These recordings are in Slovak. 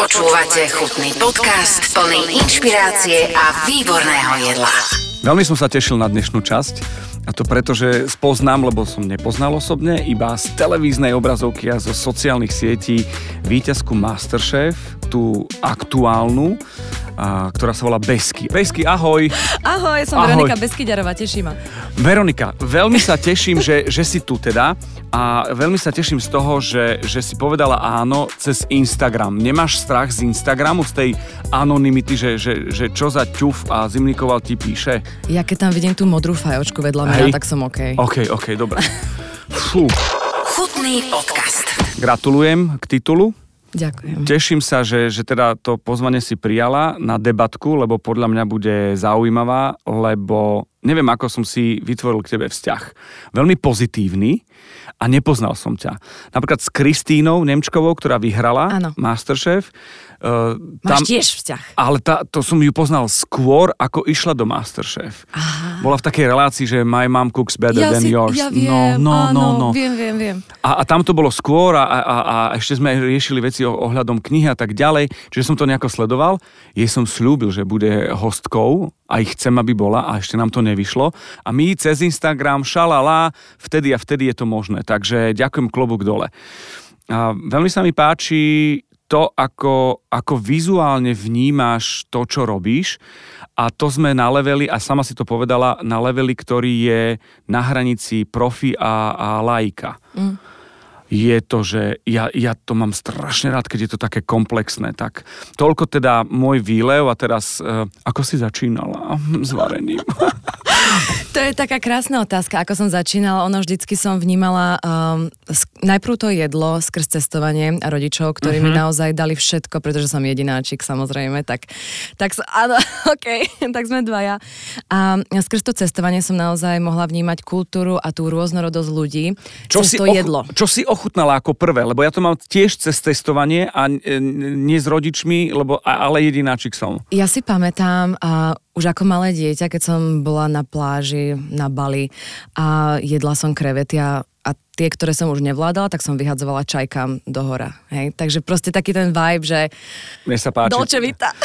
Počúvate chutný podcast plný inšpirácie a výborného jedla. Veľmi som sa tešil na dnešnú časť a to preto, že spoznám, lebo som nepoznal osobne, iba z televíznej obrazovky a zo sociálnych sietí víťazku Masterchef, tú aktuálnu, a, ktorá sa volá Besky. Besky, ahoj! Ahoj, som Ahoj. Veronika Beskyďarová, teší ma. Veronika, veľmi sa teším, že, že si tu teda a veľmi sa teším z toho, že, že si povedala áno cez Instagram. Nemáš strach z Instagramu, z tej anonymity, že, že, že čo za ťuf a Zimnikoval ti píše? Ja keď tam vidím tú modrú fajočku vedľa mňa, Hej. tak som OK. OK, OK, dobre. Fú, Chutný podcast. gratulujem k titulu. Ďakujem. Teším sa, že, že teda to pozvanie si prijala na debatku, lebo podľa mňa bude zaujímavá, lebo neviem, ako som si vytvoril k tebe vzťah. Veľmi pozitívny a nepoznal som ťa. Napríklad s Kristínou Nemčkovou, ktorá vyhrala Áno. Masterchef. Uh, Máš tiež vzťah. ale tá, to som ju poznal skôr, ako išla do Masterchef. Aha. Bola v takej relácii, že My mom cooks better Ja, than si, yours. ja viem, no, no, áno, no, no. viem, viem, viem. A, a tam to bolo skôr a, a, a ešte sme riešili veci o, ohľadom knihy a tak ďalej, čiže som to nejako sledoval. Jej som slúbil, že bude hostkou a ich chcem, aby bola a ešte nám to nevyšlo. A my cez Instagram, šalala, vtedy a vtedy je to možné. Takže ďakujem klobúk dole. A veľmi sa mi páči to, ako, ako vizuálne vnímaš to, čo robíš. A to sme na leveli, a sama si to povedala, na leveli, ktorý je na hranici profi a, a laika. Mm. Je to, že ja, ja to mám strašne rád, keď je to také komplexné. Tak toľko teda môj výlev a teraz, e, ako si začínala s varením? To je taká krásna otázka. Ako som začínala, ono vždycky som vnímala um, najprv to jedlo skrz cestovanie a rodičov, ktorí Mhm. mi naozaj dali všetko, pretože som jedináčik samozrejme, tak, tak áno, OK, tak sme dvaja. A skrz to cestovanie som naozaj mohla vnímať kultúru a tú rôznorodosť ľudí cez to ochu- jedlo. čo si ochutnala ako prvé? Lebo ja to mám tiež cez testovanie a nie s rodičmi, lebo, ale jedináčik som. Ja si pamätám, a už ako malé dieťa, keď som bola na pláži na Bali a jedla som krevety a, a tie, ktoré som už nevládala, tak som vyhadzovala čajkám do hora. Hej? Takže proste taký ten vibe, že Mne sa páči. Dolce Vita.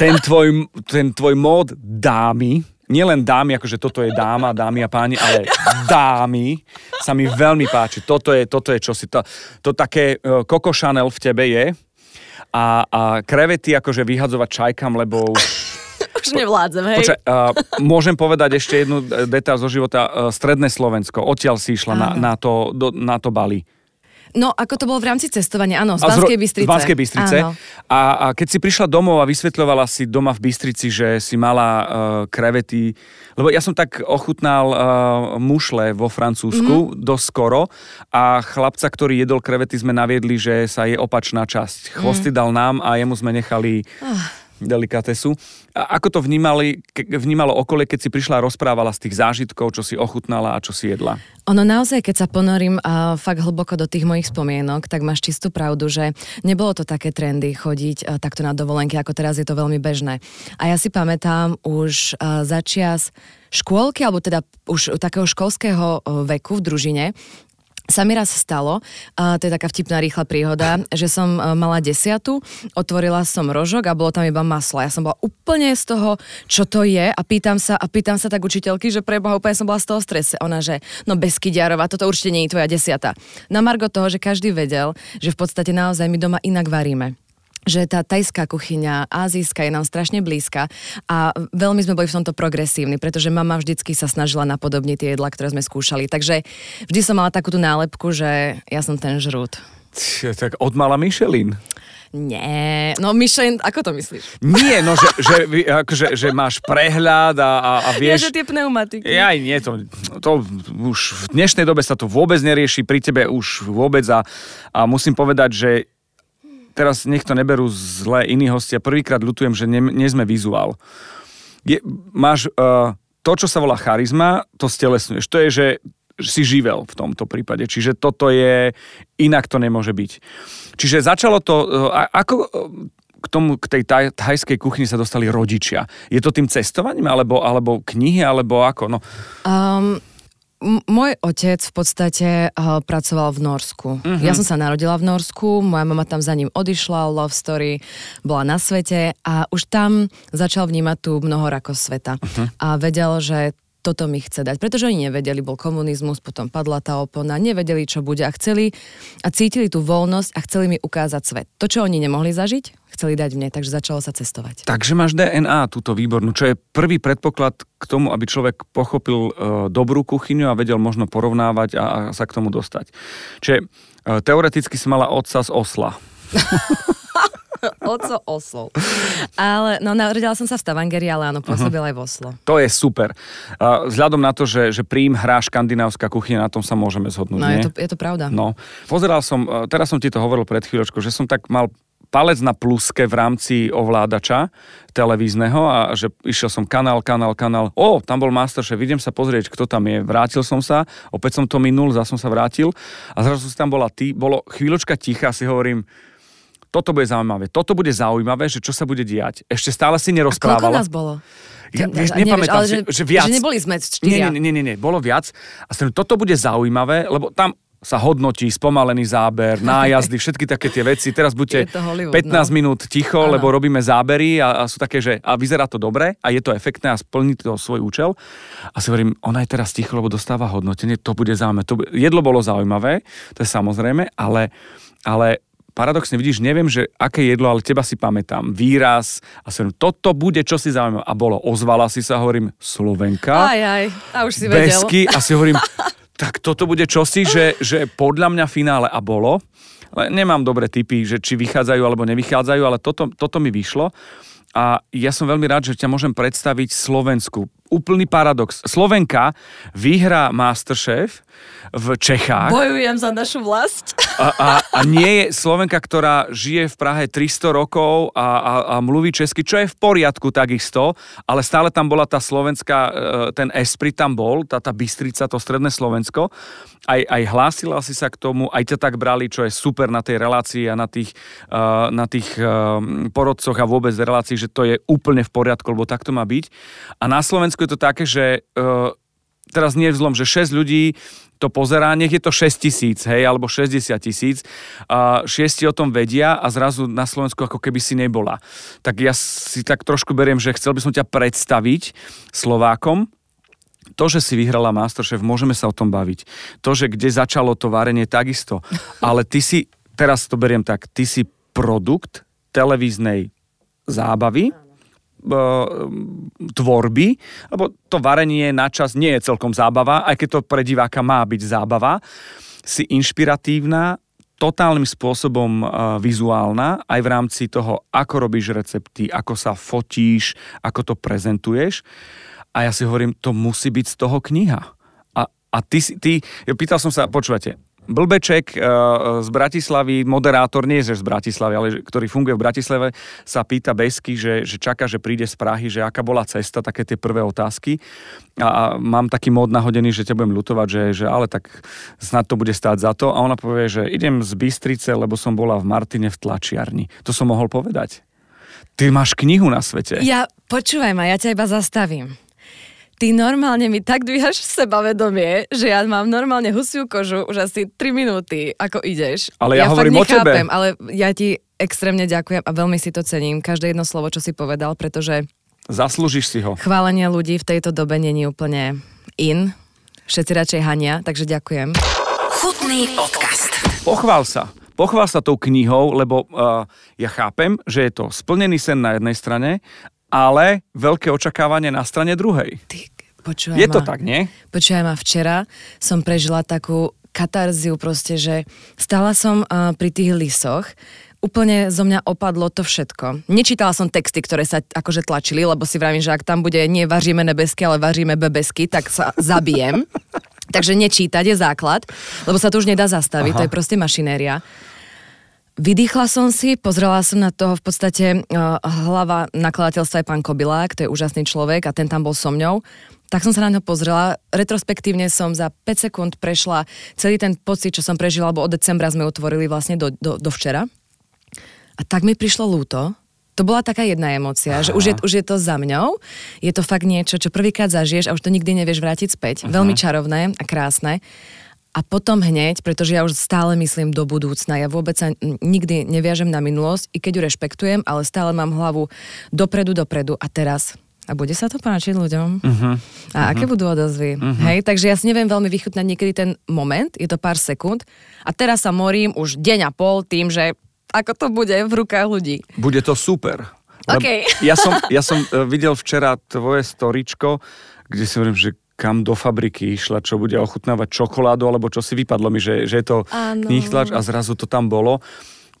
ten tvoj, ten tvoj mód dámy, nielen dámy, akože toto je dáma, dámy a páni, ale dámy sa mi veľmi páči. Toto je, toto je čosi. To, to také uh, Coco Chanel v tebe je a, a krevety akože vyhadzovať čajkam, lebo už... Už nevládzem, hej. Počkaj, uh, môžem povedať ešte jednu e, detail zo života. Uh, Stredné Slovensko, odtiaľ si išla na, na, to, do, na to Bali. No, ako to bolo v rámci cestovania, áno, z Banskej Bystrice. Z Banskej Bystrice. Áno. A, a keď si prišla domov a vysvetľovala si doma v Bystrici, že si mala uh, krevety, lebo ja som tak ochutnal uh, mušle vo Francúzsku Mhm. mm-hmm. dosť skoro a chlapca, ktorý jedol krevety, sme naviedli, že sa je opačná časť. Chvosty dal nám a jemu sme nechali Ah. Delikatesu. A ako to vnímali, vnímalo okolie, keď si prišla a rozprávala z tých zážitkov, čo si ochutnala a čo si jedla? Ono naozaj, keď sa ponorím uh, fakt hlboko do tých mojich spomienok, tak máš čistú pravdu, že nebolo to také trendy chodiť takto na dovolenky, ako teraz je to veľmi bežné. A ja si pamätám už začias škôlky, alebo teda už takého školského veku v družine, sa mi raz stalo, a to je taká vtipná rýchla príhoda, že som e, mala desiatu, otvorila som rožok a bolo tam iba maslo. Ja som bola úplne z toho, čo to je a pýtam sa, a pýtam sa tak učiteľky, že preboha úplne som bola z toho strese. Ona, že no Beskydiarová, toto určite nie je tvoja desiata. Na margo toho, že každý vedel, že v podstate naozaj my doma inak varíme že tá tajská kuchyňa, azijská je nám strašne blízka a veľmi sme boli v tomto progresívni, pretože mama vždycky sa snažila napodobniť tie jedlá, ktoré sme skúšali. Takže vždy som mala takú tú nálepku, že ja som ten žrút. Tak od mala Michelin. Nie, no Michelin, ako to myslíš? Nie, no, že, že, akože, že máš prehľad a, a, a Ja, vieš... že tie pneumatiky. Ja nie, to, to už v dnešnej dobe sa to vôbec nerieši, pri tebe už vôbec a, a musím povedať, že teraz nech to neberú zle iní hostia, prvýkrát ľutujem, že ne, nie sme vizuál. Je, máš uh, to, čo sa volá charizma, to stelesňuješ. To je, že si živel v tomto prípade. Čiže toto je, inak to nemôže byť. Čiže začalo to, uh, ako uh, k tomu, k tej taj, thajskej kuchyni sa dostali rodičia. Je to tým cestovaním, alebo, alebo knihy, alebo ako? No, Um, M- môj otec v podstate uh, pracoval v Norsku. Uh-huh. Ja som sa narodila v Norsku, moja mama tam za ním odišla, love story, bola na svete a už tam začal vnímať tú mnohorakosť sveta. Uh-huh. A vedel, že toto mi chce dať. Pretože oni nevedeli, bol komunizmus, potom padla tá opona, nevedeli, čo bude a chceli a cítili tú voľnosť a chceli mi ukázať svet. To, čo oni nemohli zažiť, chceli dať mne, takže začalo sa cestovať. Takže máš DNA túto výbornú, čo je prvý predpoklad k tomu, aby človek pochopil e, dobrú kuchyňu a vedel možno porovnávať a, a sa k tomu dostať. Čiže e, teoreticky si mala otca z Osla. Oco Oslo. Ale no, narodila som sa v Stavangeri, ale áno, pôsobil uh-huh. aj v Oslo. To je super. Uh, vzhľadom na to, že, že príjm hrá škandinávska kuchyňa, na tom sa môžeme zhodnúť. No, nie? je to, je to pravda. No. Pozeral som, uh, teraz som ti to hovoril pred chvíľočkou, že som tak mal palec na pluske v rámci ovládača televízneho a že išiel som kanál, kanál, kanál. O, tam bol Masterchef, idem sa pozrieť, kto tam je. Vrátil som sa, opäť som to minul, zase som sa vrátil a zrazu si tam bola ty, bolo chvíľočka ticha, si hovorím, toto bude zaujímavé, toto bude zaujímavé, že čo sa bude diať. Ešte stále si nerozprávala. A koľko nás bolo? Ja, vieš, nepamätám nevieš, si, že, že viac. Že neboli sme štyria. Nie, nie, nie, nie, nie, bolo viac. A som, toto bude zaujímavé, lebo tam sa hodnotí spomalený záber, nájazdy, všetky také tie veci. Teraz buďte 15 no. minút ticho, ano. lebo robíme zábery a, a sú také, že a vyzerá to dobre a je to efektné a splní to svoj účel. A si hovorím, ona je teraz ticho, lebo dostáva hodnotenie, to bude zaujímavé. To, jedlo bolo zaujímavé, to je samozrejme, ale, ale paradoxne vidíš, neviem, že aké jedlo, ale teba si pamätám. Výraz a som toto bude čo si zaujímavé. A bolo, ozvala si sa, hovorím, Slovenka. Aj, aj, a už si vedel. Besky a si hovorím, tak toto bude čosi, že, že podľa mňa finále a bolo. Ale nemám dobré typy, že či vychádzajú alebo nevychádzajú, ale toto, toto mi vyšlo. A ja som veľmi rád, že ťa môžem predstaviť Slovensku. Úplný paradox. Slovenka vyhrá Masterchef, v Čechách. Bojujem za našu vlast. A, a, a nie je Slovenka, ktorá žije v Prahe 300 rokov a, a, a mluví česky, čo je v poriadku takisto, ale stále tam bola tá slovenská, e, ten esprit tam bol, tá, tá Bystrica, to stredné Slovensko. Aj, aj hlásila si sa k tomu, aj ťa tak brali, čo je super na tej relácii a na tých, e, na tých e, porodcoch a vôbec relácii, že to je úplne v poriadku, lebo tak to má byť. A na Slovensku je to také, že teraz nie je vzlom, že 6 ľudí to pozerá, nech je to 6 tisíc, hej, alebo 60 tisíc, a šiesti o tom vedia a zrazu na Slovensku ako keby si nebola. Tak ja si tak trošku beriem, že chcel by som ťa predstaviť Slovákom, to, že si vyhrala Masterchef, môžeme sa o tom baviť. To, že kde začalo to varenie, takisto. Ale ty si, teraz to beriem tak, ty si produkt televíznej zábavy, tvorby, lebo to varenie na čas nie je celkom zábava, aj keď to pre diváka má byť zábava, si inšpiratívna, totálnym spôsobom uh, vizuálna, aj v rámci toho, ako robíš recepty, ako sa fotíš, ako to prezentuješ. A ja si hovorím, to musí byť z toho kniha. A, a ty, ty, pýtal som sa, počúvate, Blbeček uh, z Bratislavy, moderátor, nie je z Bratislavy, ale ktorý funguje v Bratislave, sa pýta Besky, že, že čaká, že príde z Prahy, že aká bola cesta, také tie prvé otázky. A, a mám taký mód nahodený, že ťa budem ľutovať, že, že ale tak snad to bude stáť za to. A ona povie, že idem z Bystrice, lebo som bola v Martine v tlačiarni. To som mohol povedať. Ty máš knihu na svete. Ja, počúvaj ma, ja ťa iba zastavím ty normálne mi tak dvíhaš sebavedomie, že ja mám normálne husiu kožu už asi 3 minúty, ako ideš. Ale ja, ja hovorím fakt nechápem, o tebe. Ale ja ti extrémne ďakujem a veľmi si to cením, každé jedno slovo, čo si povedal, pretože... Zaslúžiš si ho. Chválenie ľudí v tejto dobe není úplne in. Všetci radšej hania, takže ďakujem. Chutný podcast. Pochvál sa. Pochvál sa tou knihou, lebo uh, ja chápem, že je to splnený sen na jednej strane ale veľké očakávanie na strane druhej. Ty, počúvaj Je ma, to tak, nie? Počúvaj ma, včera som prežila takú katarziu proste, že stála som uh, pri tých lisoch, úplne zo mňa opadlo to všetko. Nečítala som texty, ktoré sa akože tlačili, lebo si vravím, že ak tam bude nie vaříme nebesky, ale vaříme bebesky, tak sa zabijem. Takže nečítať je základ, lebo sa to už nedá zastaviť, Aha. to je proste mašinéria. Vydýchla som si, pozrela som na toho v podstate uh, hlava nakladateľstva je pán Kobilák, to je úžasný človek a ten tam bol so mňou. Tak som sa na ňo pozrela, retrospektívne som za 5 sekúnd prešla celý ten pocit, čo som prežila, lebo od decembra sme utvorili vlastne do, do, do včera. A tak mi prišlo lúto To bola taká jedna emócia, že už je, už je to za mňou, je to fakt niečo, čo prvýkrát zažiješ a už to nikdy nevieš vrátiť späť. Aha. Veľmi čarovné a krásne. A potom hneď, pretože ja už stále myslím do budúcna, ja vôbec sa nikdy neviažem na minulosť, i keď ju rešpektujem, ale stále mám hlavu dopredu, dopredu a teraz a bude sa to páčiť ľuďom? Uh-huh. A uh-huh. aké budú odozvy? Uh-huh. Hej, takže ja si neviem veľmi vychutnať niekedy ten moment, je to pár sekúnd a teraz sa morím už deň a pol tým, že ako to bude v rukách ľudí. Bude to super. Okay. Ja som, ja som e, videl včera tvoje storičko, kde si hovorím, že kam do fabriky išla, čo bude ochutnávať čokoládu, alebo čo si vypadlo mi, že, že je to knihtlč a zrazu to tam bolo.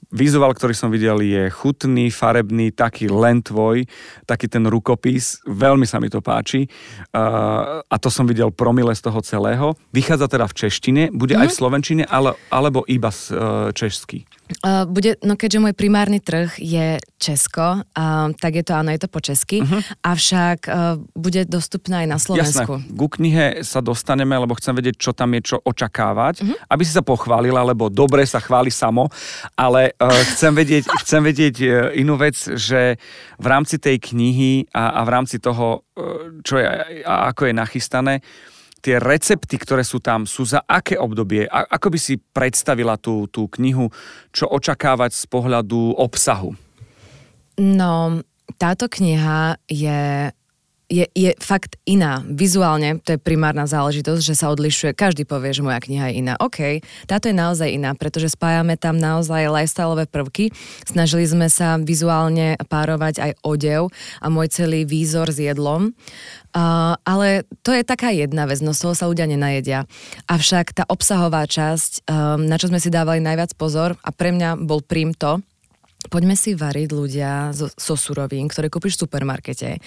Vizuál, ktorý som videl, je chutný, farebný, taký len tvoj, taký ten rukopis, veľmi sa mi to páči uh, a to som videl promile z toho celého. Vychádza teda v češtine, bude mm. aj v mhm. slovenčine, ale, alebo iba z, uh, česky. Uh, bude, no keďže môj primárny trh je Česko, uh, tak je to áno, je to po česky, uh-huh. avšak uh, bude dostupná aj na Slovensku. Jasné, ku knihe sa dostaneme, lebo chcem vedieť, čo tam je, čo očakávať, uh-huh. aby si sa pochválila, lebo dobre sa chváli samo, ale uh, chcem vedieť, chcem vedieť uh, inú vec, že v rámci tej knihy a, a v rámci toho, uh, čo je a ako je nachystané, uh, tie recepty, ktoré sú tam, sú za aké obdobie? A, ako by si predstavila tú, tú knihu? Čo očakávať z pohľadu obsahu? No, táto kniha je je, je fakt iná. Vizuálne, to je primárna záležitosť, že sa odlišuje. Každý povie, že moja kniha je iná. OK, táto je naozaj iná, pretože spájame tam naozaj lifestyleové prvky. Snažili sme sa vizuálne párovať aj odev a môj celý výzor s jedlom. Uh, ale to je taká jedna vec, no z toho sa ľudia nenajedia. Avšak tá obsahová časť, um, na čo sme si dávali najviac pozor a pre mňa bol prím to, Poďme si variť ľudia zo, so surovín, ktoré kúpiš v supermarkete.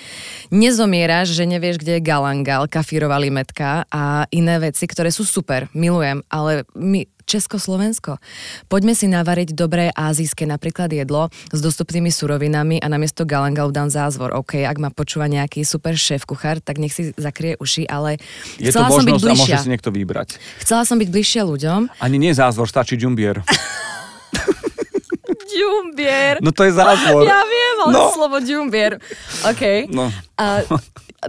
Nezomieraš, že nevieš, kde je galangal, kafírová limetka a iné veci, ktoré sú super, milujem, ale my, Československo. Poďme si navariť dobré azijské napríklad jedlo s dostupnými surovinami a namiesto galangal dám zázvor. OK, ak ma počúva nejaký super šéf kuchár, tak nech si zakrie uši, ale je chcela to som byť bližšia. a môže si niekto vybrať. Chcela som byť bližšia ľuďom. Ani nie zázvor, stačí džumbier. Ďumbier. No to je zázvor. Ja viem, ale no. slovo ďumbier. OK. No. A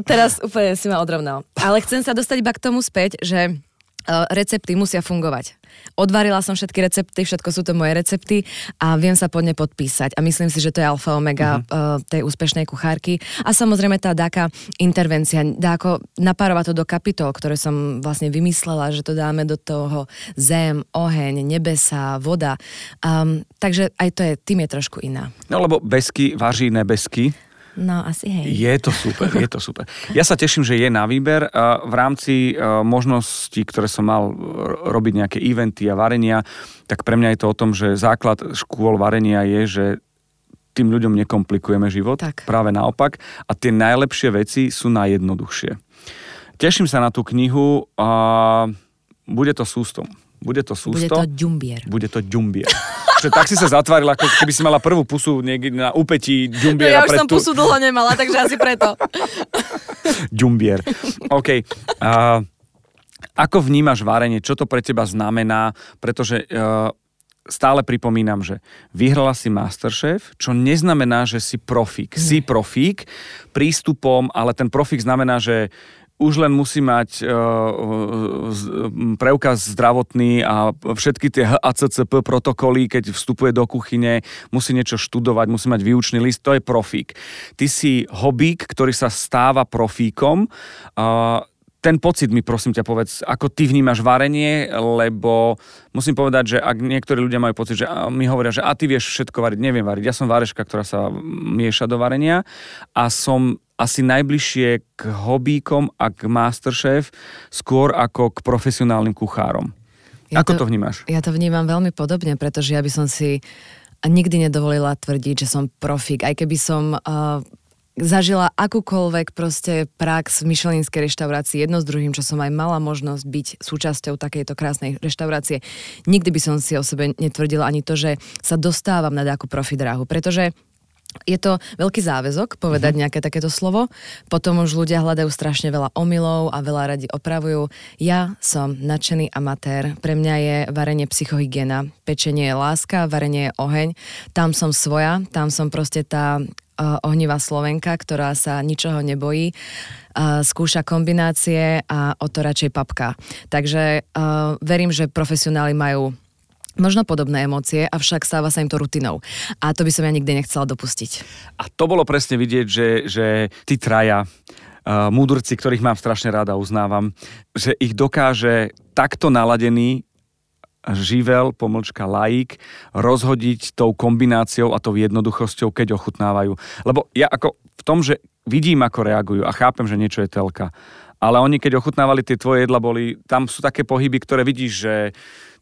teraz úplne si ma odrovnal. Ale chcem sa dostať iba k tomu späť, že recepty musia fungovať. Odvarila som všetky recepty, všetko sú to moje recepty a viem sa pod ne podpísať. A myslím si, že to je alfa omega uh-huh. uh, tej úspešnej kuchárky. A samozrejme tá dáka intervencia, dáko napárovať to do kapitol, ktoré som vlastne vymyslela, že to dáme do toho zem, oheň, nebesa, voda. Um, takže aj to je, tým je trošku iná. No lebo besky vaří nebesky. No, asi hej. Je to super, je to super. Ja sa teším, že je na výber. V rámci možností, ktoré som mal robiť nejaké eventy a varenia, tak pre mňa je to o tom, že základ škôl varenia je, že tým ľuďom nekomplikujeme život. Tak. Práve naopak. A tie najlepšie veci sú najjednoduchšie. Teším sa na tú knihu a bude to sústom. Bude to sústo. Bude to ďumbier. Bude to ďumbier. že tak si sa zatvárila, ako keby si mala prvú pusu niekde na úpetí ďumbiera. No ja už som tú... pusu dlho nemala, takže asi preto. Ďumbier. OK. Uh, ako vnímaš varenie? Čo to pre teba znamená? Pretože uh, stále pripomínam, že vyhrala si Masterchef, čo neznamená, že si profík. Si profík prístupom, ale ten profík znamená, že už len musí mať uh, preukaz zdravotný a všetky tie HACCP protokoly, keď vstupuje do kuchyne, musí niečo študovať, musí mať výučný list, to je profík. Ty si hobík, ktorý sa stáva profíkom. Uh, ten pocit mi prosím ťa povedz, ako ty vnímaš varenie, lebo musím povedať, že ak niektorí ľudia majú pocit, že mi hovoria, že a ty vieš všetko variť, neviem variť. Ja som vareška, ktorá sa mieša do varenia a som asi najbližšie k hobíkom a k Masterchef skôr ako k profesionálnym kuchárom. Ja ako to, to vnímaš? Ja to vnímam veľmi podobne, pretože ja by som si nikdy nedovolila tvrdiť, že som profík. Aj keby som uh, zažila akúkoľvek proste prax v myšelinskej reštaurácii jedno s druhým, čo som aj mala možnosť byť súčasťou takejto krásnej reštaurácie. Nikdy by som si o sebe netvrdila ani to, že sa dostávam na nejakú profidráhu, pretože je to veľký záväzok povedať mm-hmm. nejaké takéto slovo, potom už ľudia hľadajú strašne veľa omylov a veľa radi opravujú. Ja som nadšený amatér, pre mňa je varenie psychohygiena, pečenie je láska, varenie je oheň, tam som svoja, tam som proste tá uh, ohnivá Slovenka, ktorá sa ničoho nebojí, uh, skúša kombinácie a o to radšej papka. Takže uh, verím, že profesionáli majú možno podobné emócie, avšak stáva sa im to rutinou. A to by som ja nikdy nechcela dopustiť. A to bolo presne vidieť, že, že tí traja, uh, múdrci, ktorých mám strašne ráda, uznávam, že ich dokáže takto naladený živel, pomlčka laik, rozhodiť tou kombináciou a tou jednoduchosťou, keď ochutnávajú. Lebo ja ako v tom, že vidím, ako reagujú a chápem, že niečo je telka, ale oni, keď ochutnávali tie tvoje jedla, boli, tam sú také pohyby, ktoré vidíš, že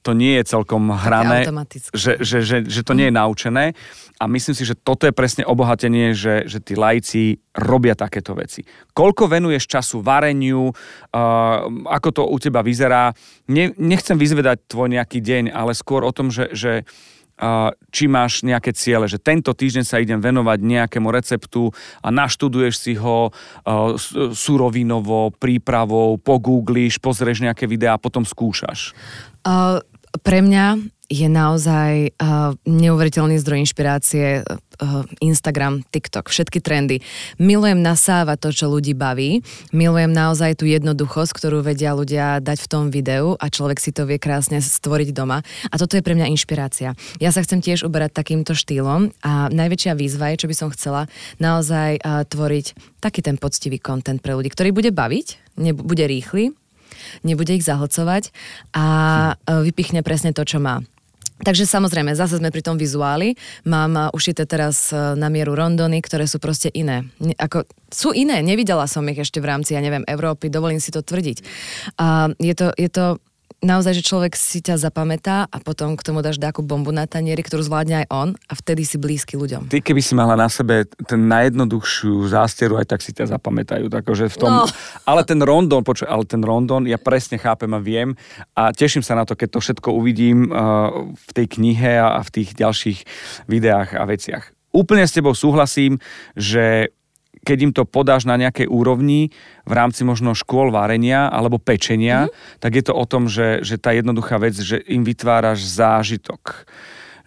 to nie je celkom hrané, že, že, že, že to nie je naučené. A myslím si, že toto je presne obohatenie, že, že tí lajci robia takéto veci. Koľko venuješ času vareniu, uh, ako to u teba vyzerá, ne, nechcem vyzvedať tvoj nejaký deň, ale skôr o tom, že, že Uh, či máš nejaké ciele, že tento týždeň sa idem venovať nejakému receptu a naštuduješ si ho uh, surovinovo, prípravou, pogoogliš, pozrieš nejaké videá a potom skúšaš. Uh, pre mňa je naozaj uh, neuveriteľný zdroj inšpirácie uh, Instagram, TikTok, všetky trendy. Milujem nasávať to, čo ľudí baví. Milujem naozaj tú jednoduchosť, ktorú vedia ľudia dať v tom videu a človek si to vie krásne stvoriť doma. A toto je pre mňa inšpirácia. Ja sa chcem tiež uberať takýmto štýlom a najväčšia výzva je, čo by som chcela, naozaj uh, tvoriť taký ten poctivý kontent pre ľudí, ktorý bude baviť, nebude rýchly, nebude ich zahlcovať a e, vypichne presne to, čo má. Takže samozrejme, zase sme pri tom vizuáli. Mám e, ušité teraz e, na mieru rondony, ktoré sú proste iné. Ako, sú iné, nevidela som ich ešte v rámci, ja neviem, Európy, dovolím si to tvrdiť. A je to, je to naozaj, že človek si ťa zapamätá a potom k tomu dáš nejakú bombu na tanieri, ktorú zvládne aj on a vtedy si blízky ľuďom. Ty keby si mala na sebe ten najjednoduchšiu zásteru, aj tak si ťa zapamätajú. Takže v tom, no. Ale ten rondon, počuj, ale ten rondon, ja presne chápem a viem a teším sa na to, keď to všetko uvidím uh, v tej knihe a v tých ďalších videách a veciach. Úplne s tebou súhlasím, že keď im to podáš na nejakej úrovni v rámci možno škôl varenia alebo pečenia, mm-hmm. tak je to o tom, že, že tá jednoduchá vec, že im vytváraš zážitok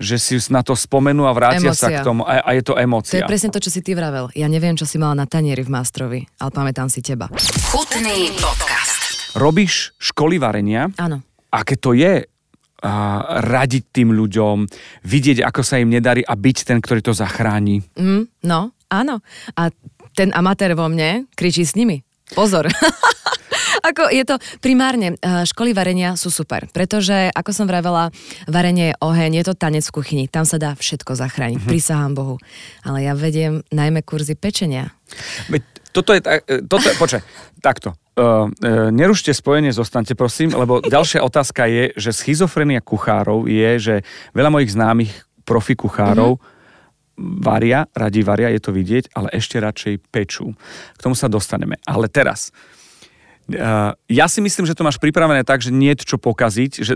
že si na to spomenú a vrátia Emocia. sa k tomu a, a je to emócia. To je presne to, čo si ty vravel. Ja neviem, čo si mala na tanieri v Mástrovi, ale pamätám si teba. Chutný podcast. Robíš školy varenia? Áno. Aké to je a radiť tým ľuďom, vidieť, ako sa im nedarí a byť ten, ktorý to zachráni. Mm, no, áno. A ten amatér vo mne kričí s nimi. Pozor. ako je to primárne, eh, školy varenia sú super, pretože, ako som vravela, varenie je oheň, je to tanec v kuchyni, tam sa dá všetko zachrániť, mm-hmm. prisahám Bohu. Ale ja vediem najmä kurzy pečenia. Toto je, eh, toto počkaj, takto. Uh, uh, nerušte spojenie, zostaňte prosím, lebo ďalšia otázka je, že schizofrenia kuchárov je, že veľa mojich známych profi kuchárov mm-hmm varia, radi varia, je to vidieť, ale ešte radšej pečú. K tomu sa dostaneme. Ale teraz, uh, ja si myslím, že to máš pripravené tak, že nie je čo pokaziť, že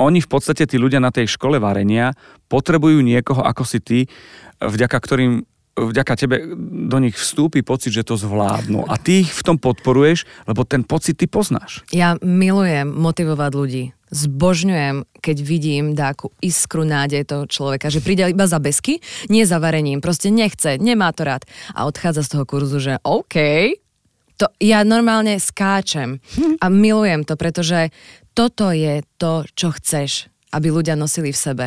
oni v podstate, tí ľudia na tej škole varenia, potrebujú niekoho ako si ty, vďaka ktorým vďaka tebe do nich vstúpi pocit, že to zvládnu. A ty ich v tom podporuješ, lebo ten pocit ty poznáš. Ja milujem motivovať ľudí zbožňujem, keď vidím dáku iskru nádej toho človeka, že príde iba za besky, nie za varením, proste nechce, nemá to rád. A odchádza z toho kurzu, že OK, to ja normálne skáčem a milujem to, pretože toto je to, čo chceš aby ľudia nosili v sebe.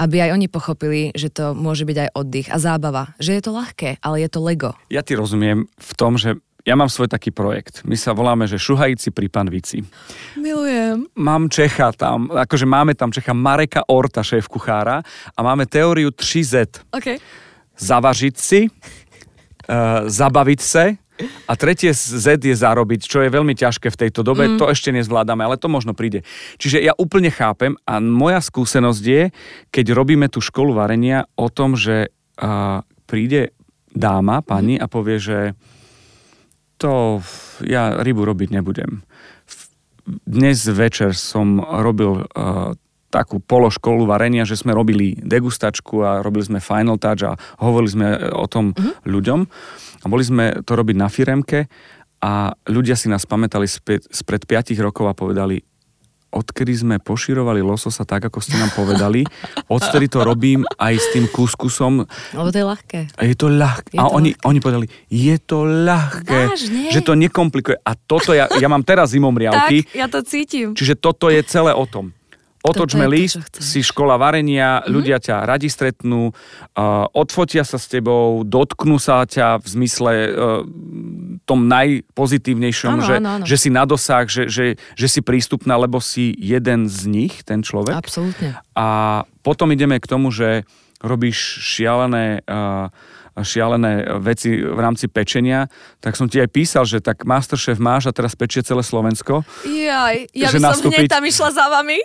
Aby aj oni pochopili, že to môže byť aj oddych a zábava. Že je to ľahké, ale je to Lego. Ja ti rozumiem v tom, že ja mám svoj taký projekt. My sa voláme, že Šuhajíci pri Panvici. Milujem. Mám Čecha tam, akože máme tam Čecha Mareka Orta, šéf kuchára a máme teóriu 3Z. Okay. Zavažiť si, uh, zabaviť sa a tretie Z je zarobiť, čo je veľmi ťažké v tejto dobe. Mm. To ešte nezvládame, ale to možno príde. Čiže ja úplne chápem a moja skúsenosť je, keď robíme tú školu varenia o tom, že uh, príde dáma, pani mm. a povie, že to ja rybu robiť nebudem. Dnes večer som robil uh, takú pološkolu varenia, že sme robili degustačku a robili sme final touch a hovorili sme o tom mm-hmm. ľuďom. A boli sme to robiť na firemke a ľudia si nás pamätali spred, spred 5 rokov a povedali, odkedy sme poširovali lososa tak, ako ste nám povedali, odtedy to robím aj s tým kuskusom. Lebo to je ľahké. Je to ľahké. Je a to oni, ľahké. oni povedali, je to ľahké. Vážne? Že to nekomplikuje. A toto ja, ja mám teraz zimomriavky. Tak, ja to cítim. Čiže toto je celé o tom. Otočme to, list, chcem. si škola varenia, mm-hmm. ľudia ťa radi stretnú, uh, odfotia sa s tebou, dotknú sa ťa v zmysle uh, tom najpozitívnejšom, Áno, že, áno, áno. že si na dosah, že, že, že si prístupná, lebo si jeden z nich, ten človek. Absolútne. A potom ideme k tomu, že robíš šialené, uh, šialené veci v rámci pečenia, tak som ti aj písal, že tak Masterchef máš a teraz pečie celé Slovensko. Jaj, ja by som nastúpiť- hneď tam išla za vami.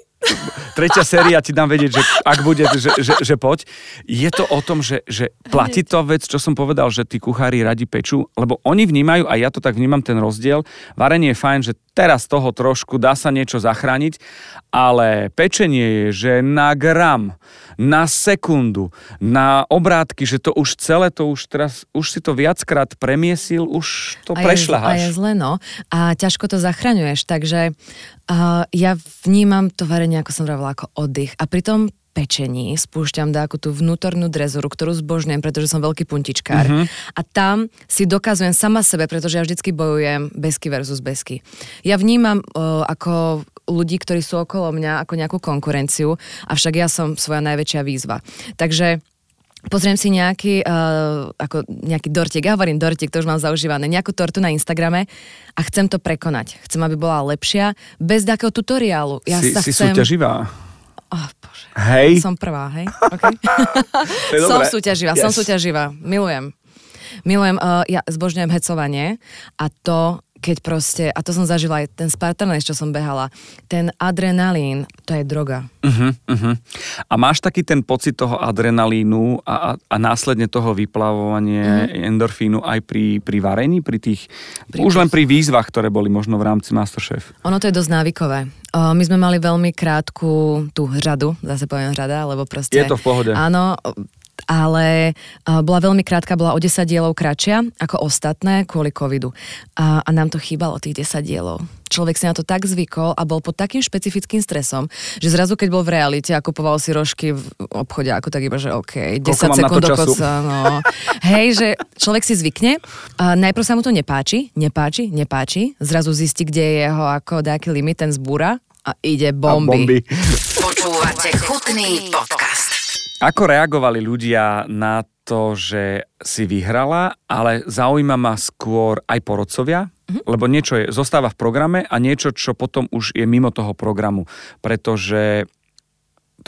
Tretia séria ti dám vedieť, že ak bude, že, že, že poď. Je to o tom, že, že platí to vec, čo som povedal, že tí kuchári radi pečú, lebo oni vnímajú, a ja to tak vnímam ten rozdiel, varenie je fajn, že teraz toho trošku dá sa niečo zachrániť, ale pečenie je, že na gram, na sekundu, na obrátky, že to už celé, to už teraz, už si to viackrát premiesil, už to A je, a je prešľaháš. zle, no. A ťažko to zachraňuješ, takže uh, ja vnímam to varenie, ako som vravila, ako oddych. A pri tom pečení spúšťam takú tú vnútornú drezuru, ktorú zbožňujem, pretože som veľký puntičkár. Mhm. A tam si dokazujem sama sebe, pretože ja vždycky bojujem besky versus besky. Ja vnímam uh, ako ľudí, ktorí sú okolo mňa, ako nejakú konkurenciu, avšak ja som svoja najväčšia výzva. Takže Pozriem si nejaký, uh, ako nejaký dortík, ja hovorím dortík, to už mám zaužívané, nejakú tortu na Instagrame a chcem to prekonať. Chcem, aby bola lepšia, bez takého tutoriálu. Ja si, sa si chcem... súťaživá. Oh, bože. Hej. Som prvá, hej? Okay. Som dobré. súťaživá, som Yes. súťaživá. Milujem. Milujem, uh, ja zbožňujem hecovanie a to, keď proste, a to som zažila aj ten Spartan Race, čo som behala, ten adrenalín, to je droga. Uh-huh, uh-huh. A máš taký ten pocit toho adrenalínu a, a, a následne toho vyplavovanie uh-huh. endorfínu aj pri, pri varení, pri tých, Pri už tých- len pri výzvach, ktoré boli možno v rámci Masterchef. Ono to je dosť návykové. Uh, my sme mali veľmi krátku tú řadu, zase poviem řada, lebo proste... Je to v pohode. Áno, ale bola veľmi krátka, bola o 10 dielov kratšia ako ostatné kvôli covidu. A, a nám to chýbalo tých 10 dielov. Človek si na to tak zvykol a bol pod takým špecifickým stresom, že zrazu keď bol v realite a kupoval si rožky v obchode, ako tak iba, že OK, 10 Koľko sekúnd do konca, no. Hej, že človek si zvykne, a najprv sa mu to nepáči, nepáči, nepáči, zrazu zistí, kde je jeho ako nejaký limit, ten zbúra a ide bomby. A bomby. Počúvate chutný podcast. Ako reagovali ľudia na to, že si vyhrala, ale zaujíma ma skôr aj porodcovia, Mhm. lebo niečo je, zostáva v programe a niečo, čo potom už je mimo toho programu. Pretože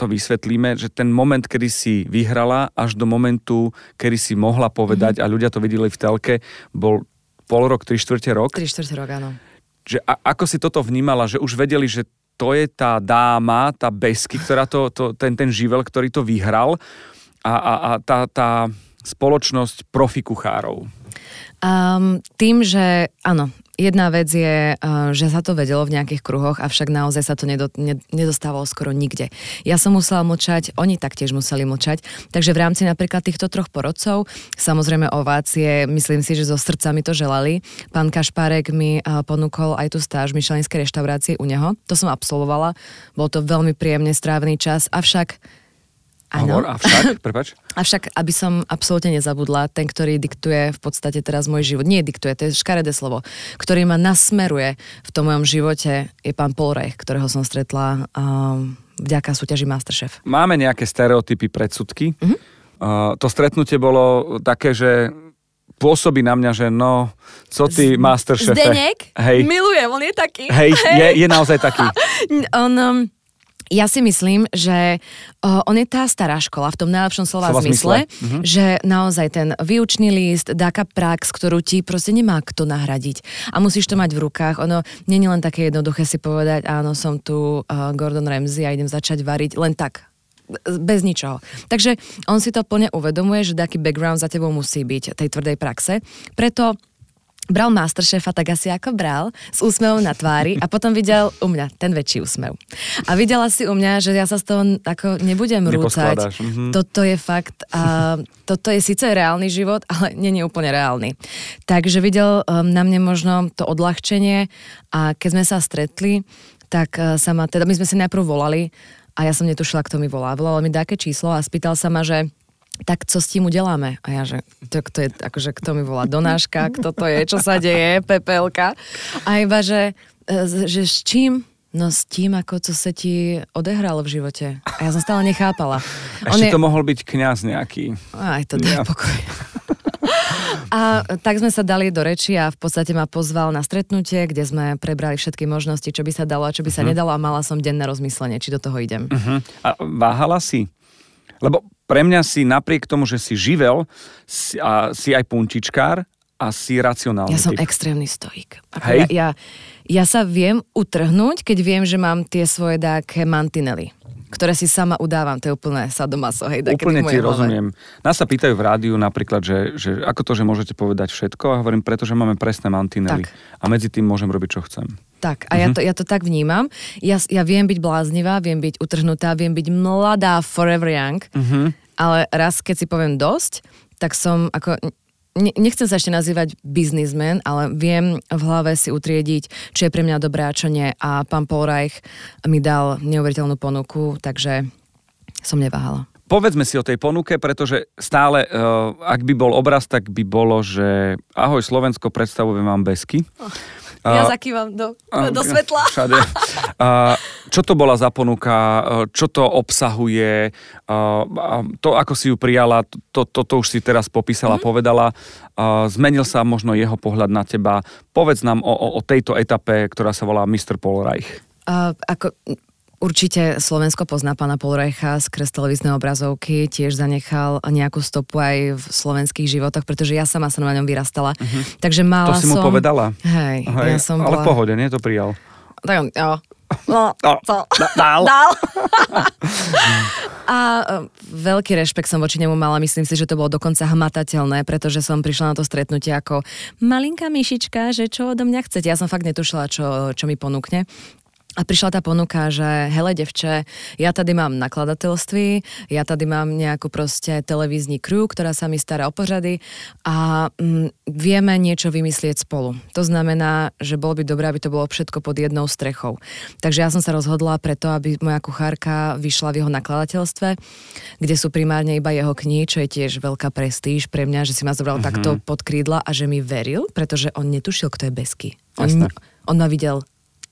to vysvetlíme, že ten moment, kedy si vyhrala, až do momentu, kedy si mohla povedať Mhm. a ľudia to videli v telke, bol pol rok, tri štvrte rok. 3 čtvrť rok, áno. Že a, ako si toto vnímala, že už vedeli, že to je tá dáma, tá besky, ktorá to, to, ten, ten živel, ktorý to vyhral a, a, a tá, tá spoločnosť profi kuchárov. Um, tým, že áno, jedna vec je, uh, že sa to vedelo v nejakých kruhoch, avšak naozaj sa to nedo, ne, nedostávalo skoro nikde. Ja som musela mlčať, oni taktiež museli mlčať, takže v rámci napríklad týchto troch porodcov, samozrejme ovácie, myslím si, že zo srdca mi to želali. Pán Kašpárek mi uh, ponúkol aj tú stáž v Michelinskej reštaurácii u neho. To som absolvovala, bol to veľmi príjemne strávený čas, avšak Áno. Hovor, avšak, prepač. Avšak, aby som absolútne nezabudla, ten, ktorý diktuje v podstate teraz môj život, nie diktuje, to je škaredé slovo, ktorý ma nasmeruje v tom mojom živote, je pán Paul Reich, ktorého som stretla um, vďaka súťaži Masterchef. Máme nejaké stereotypy, predsudky. Mhm. Uh, to stretnutie bolo také, že pôsobí na mňa, že no, co ty, Masterchefe. Zdenek? Hej, Milujem, on je taký. hej, je, je naozaj taký. On, um, ja si myslím, že uh, on je tá stará škola v tom najlepšom slova Slova zmysle, zmysle. Mhm. že naozaj ten výučný list, taká prax, ktorú ti proste nemá kto nahradiť. A musíš to mať v rukách. Ono nie je len také jednoduché si povedať, áno, som tu uh, Gordon Ramsay a idem začať variť len tak bez ničoho. Takže on si to plne uvedomuje, že taký background za tebou musí byť tej tvrdej praxe. Preto bral Masterchefa tak asi ako bral, s úsmevom na tvári a potom videl u mňa ten väčší úsmev. A videla si u mňa, že ja sa z toho ako nebudem rúcať. Mm-hmm. Toto je fakt, a toto je síce reálny život, ale nie je úplne reálny. Takže videl um, na mne možno to odľahčenie a keď sme sa stretli, tak uh, sa ma, teda my sme si najprv volali a ja som netušila, kto mi volá. Volal mi také číslo a spýtal sa ma, že tak co s tím udeláme? A ja, že to, to je, akože kto mi volá Donáška, kto to je, čo sa deje, Pepelka. A iba, že, e, že s čím? No s tým, ako co sa ti odehralo v živote. A ja som stále nechápala. Ešte On je... to mohol byť kňaz nejaký. Aj to daj ja. pokoj. A tak sme sa dali do reči a v podstate ma pozval na stretnutie, kde sme prebrali všetky možnosti, čo by sa dalo a čo by sa uh-huh. nedalo a mala som denné rozmyslenie, či do toho idem. Uh-huh. A váhala si? Lebo pre mňa si napriek tomu, že si živel si, a si aj punčičkár a si racionálny Ja som typ. extrémny stoik. Hej? Ja, ja, ja sa viem utrhnúť, keď viem, že mám tie svoje dáke mantinely ktoré si sama udávam, to je úplné sadomaso. Hej, úplne ti rozumiem. Nás sa pýtajú v rádiu napríklad, že, že ako to, že môžete povedať všetko a hovorím, pretože máme presné mantinely tak. a medzi tým môžem robiť, čo chcem. Tak, a uh-huh. ja, mhm. to, ja to tak vnímam. Ja, ja viem byť bláznivá, viem byť utrhnutá, viem byť mladá, forever young, uh-huh. ale raz, keď si poviem dosť, tak som ako nechcem sa ešte nazývať biznismen, ale viem v hlave si utriediť, čo je pre mňa dobré a čo nie. A pán Reich mi dal neuveriteľnú ponuku, takže som neváhala. Povedzme si o tej ponuke, pretože stále, uh, ak by bol obraz, tak by bolo, že ahoj Slovensko, predstavujem vám Besky. Oh. Ja zakývam do, do svetla. Všade. Čo to bola za ponuka? Čo to obsahuje? To, ako si ju prijala, to, to, to už si teraz popísala, mm. povedala. Zmenil sa možno jeho pohľad na teba. Povedz nám o, o, o tejto etape, ktorá sa volá Mr. Polreich. Uh, ako, Určite Slovensko pozná pána Polrejcha z televíznej obrazovky, tiež zanechal nejakú stopu aj v slovenských životoch, pretože ja sama som na ňom vyrastala. Uh-huh. Takže mala to si som... mu povedala? Hej, Hej ja som Ale bola... pohode, nie? To prijal. Tak, jo. No, no, co? Dál. Dál. A e, veľký rešpekt som voči nemu mala, myslím si, že to bolo dokonca hmatateľné, pretože som prišla na to stretnutie ako malinká myšička, že čo odo mňa chcete. Ja som fakt netušila, čo, čo mi ponúkne. A prišla tá ponuka, že hele devče, ja tady mám nakladateľství, ja tady mám nejakú proste televízny crew, ktorá sa mi stará o pořady a mm, vieme niečo vymyslieť spolu. To znamená, že bolo by dobré, aby to bolo všetko pod jednou strechou. Takže ja som sa rozhodla preto, aby moja kuchárka vyšla v jeho nakladateľstve, kde sú primárne iba jeho knihy, čo je tiež veľká prestíž pre mňa, že si ma zobral uh-huh. takto pod krídla a že mi veril, pretože on netušil, kto je Besky. On, on ma videl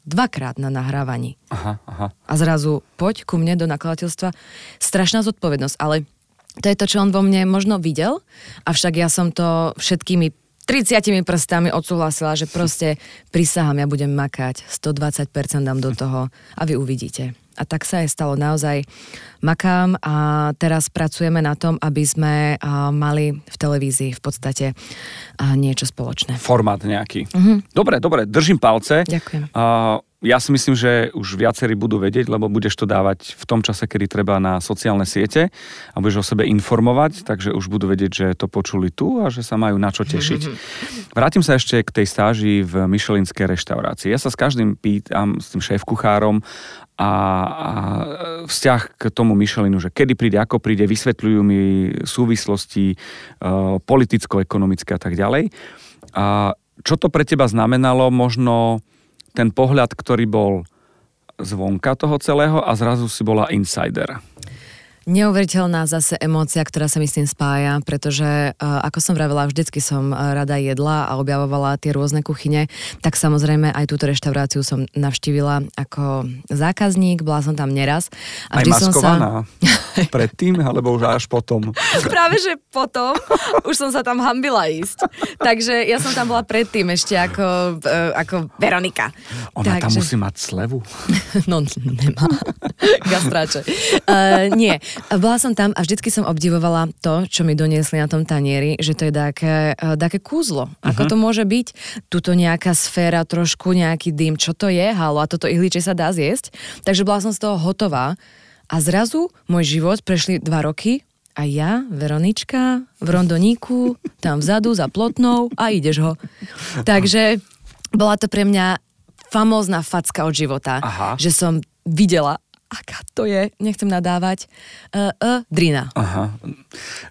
dvakrát na nahrávaní. Aha, aha. A zrazu poď ku mne do nakladateľstva. Strašná zodpovednosť, ale to je to, čo on vo mne možno videl, avšak ja som to všetkými 30 prstami odsúhlasila, že proste prisahám, ja budem makať, 120% dám do toho a vy uvidíte. A tak sa aj stalo naozaj. Makám a teraz pracujeme na tom, aby sme mali v televízii v podstate niečo spoločné. Formát nejaký. Uh-huh. Dobre, dobre, držím palce. Ďakujem. Uh, ja si myslím, že už viacerí budú vedieť, lebo budeš to dávať v tom čase, kedy treba na sociálne siete a budeš o sebe informovať, takže už budú vedieť, že to počuli tu a že sa majú na čo tešiť. Vrátim sa ešte k tej stáži v Michelinskej reštaurácii. Ja sa s každým pýtam, s tým šéf-kuchárom a, a vzťah k tomu Michelinu, že kedy príde, ako príde, vysvetľujú mi súvislosti uh, politicko-ekonomické a tak ďalej. A čo to pre teba znamenalo možno ten pohľad, ktorý bol zvonka toho celého a zrazu si bola insider. Neuveriteľná zase emócia, ktorá sa mi s tým spája, pretože uh, ako som vravela, vždycky som uh, rada jedla a objavovala tie rôzne kuchyne, tak samozrejme aj túto reštauráciu som navštívila ako zákazník, bola som tam neraz. A aj maskovaná? Som sa... Predtým, alebo už až potom? Práve, že potom už som sa tam hambila ísť. Takže ja som tam bola predtým ešte ako, uh, ako Veronika. Ona Takže... tam musí mať slevu? no, nemá. Gastráče. Uh, nie, bola som tam a vždycky som obdivovala to, čo mi doniesli na tom tanieri, že to je také, eh, také kúzlo. Ako uh-huh. to môže byť? Tuto nejaká sféra, trošku nejaký dym, čo to je? Halo, a toto ihličie sa dá zjesť? Takže bola som z toho hotová a zrazu môj život prešli dva roky a A ja, Veronička, v rondoníku, tam vzadu za plotnou a ideš ho. Takže bola to pre mňa famózna facka od života, Aha. že som videla, aká to je, nechcem nadávať, uh, uh, drina, Aha.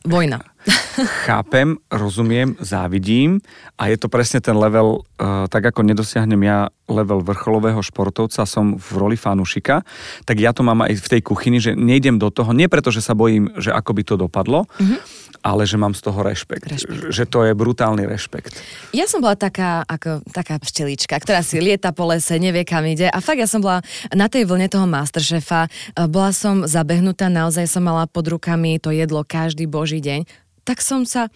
vojna. Chápem, rozumiem, závidím a je to presne ten level, uh, tak ako nedosiahnem ja level vrcholového športovca, som v roli fanúšika, tak ja to mám aj v tej kuchyni, že nejdem do toho, nie preto, že sa bojím, že ako by to dopadlo, mm-hmm. Ale že mám z toho rešpekt, Rešpekt. Že to je brutálny rešpekt. Ja som bola taká, ako, taká pštelička, ktorá si lieta po lese, nevie kam ide a fakt ja som bola na tej vlne toho Masterchefa, e, bola som zabehnutá, naozaj som mala pod rukami to jedlo každý boží deň, tak som sa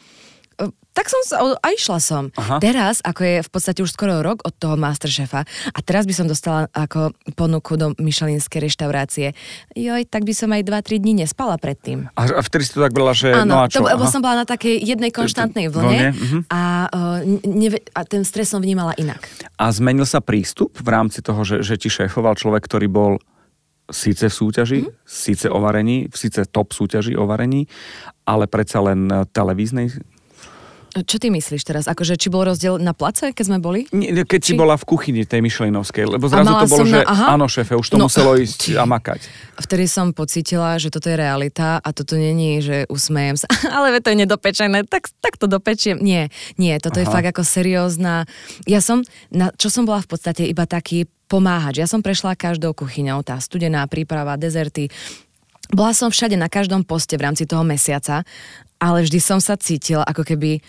tak som sa, a išla som. Aha. Teraz, ako je v podstate už skoro rok od toho Masterchefa a teraz by som dostala ako ponuku do Michelinskej reštaurácie. Joj, tak by som aj 2-3 dní nespala predtým. A, a vtedy si to tak bola, že Áno, no a čo? Aha. som bola na takej jednej konštantnej vlne, vlne, mhm. a, uh, neve, a ten stres som vnímala inak. A zmenil sa prístup v rámci toho, že, že ti šéfoval človek, ktorý bol síce v súťaži, mm-hmm. síce o varení, síce top súťaži o varení, ale predsa len televíznej. Čo ty myslíš teraz? Akože, či bol rozdiel na place, keď sme boli? Nie, Keď si Či- bola v kuchyni tej Michelinovskej, lebo zrazu to bolo, som že na- aha. áno šéfe, už to No, muselo ísť a makať. Vtedy som pocítila, že toto je realita a toto není, že usmejem sa, ale to je nedopečené, tak, tak to dopečiem. Nie, nie, toto Aha. je fakt ako seriózna. Ja som, na, čo som bola v podstate iba taký pomáhač. Ja som prešla každou kuchyňou, tá studená príprava, dezerty. Bola som všade na každom poste v rámci toho mesiaca, ale vždy som sa cítila ako keby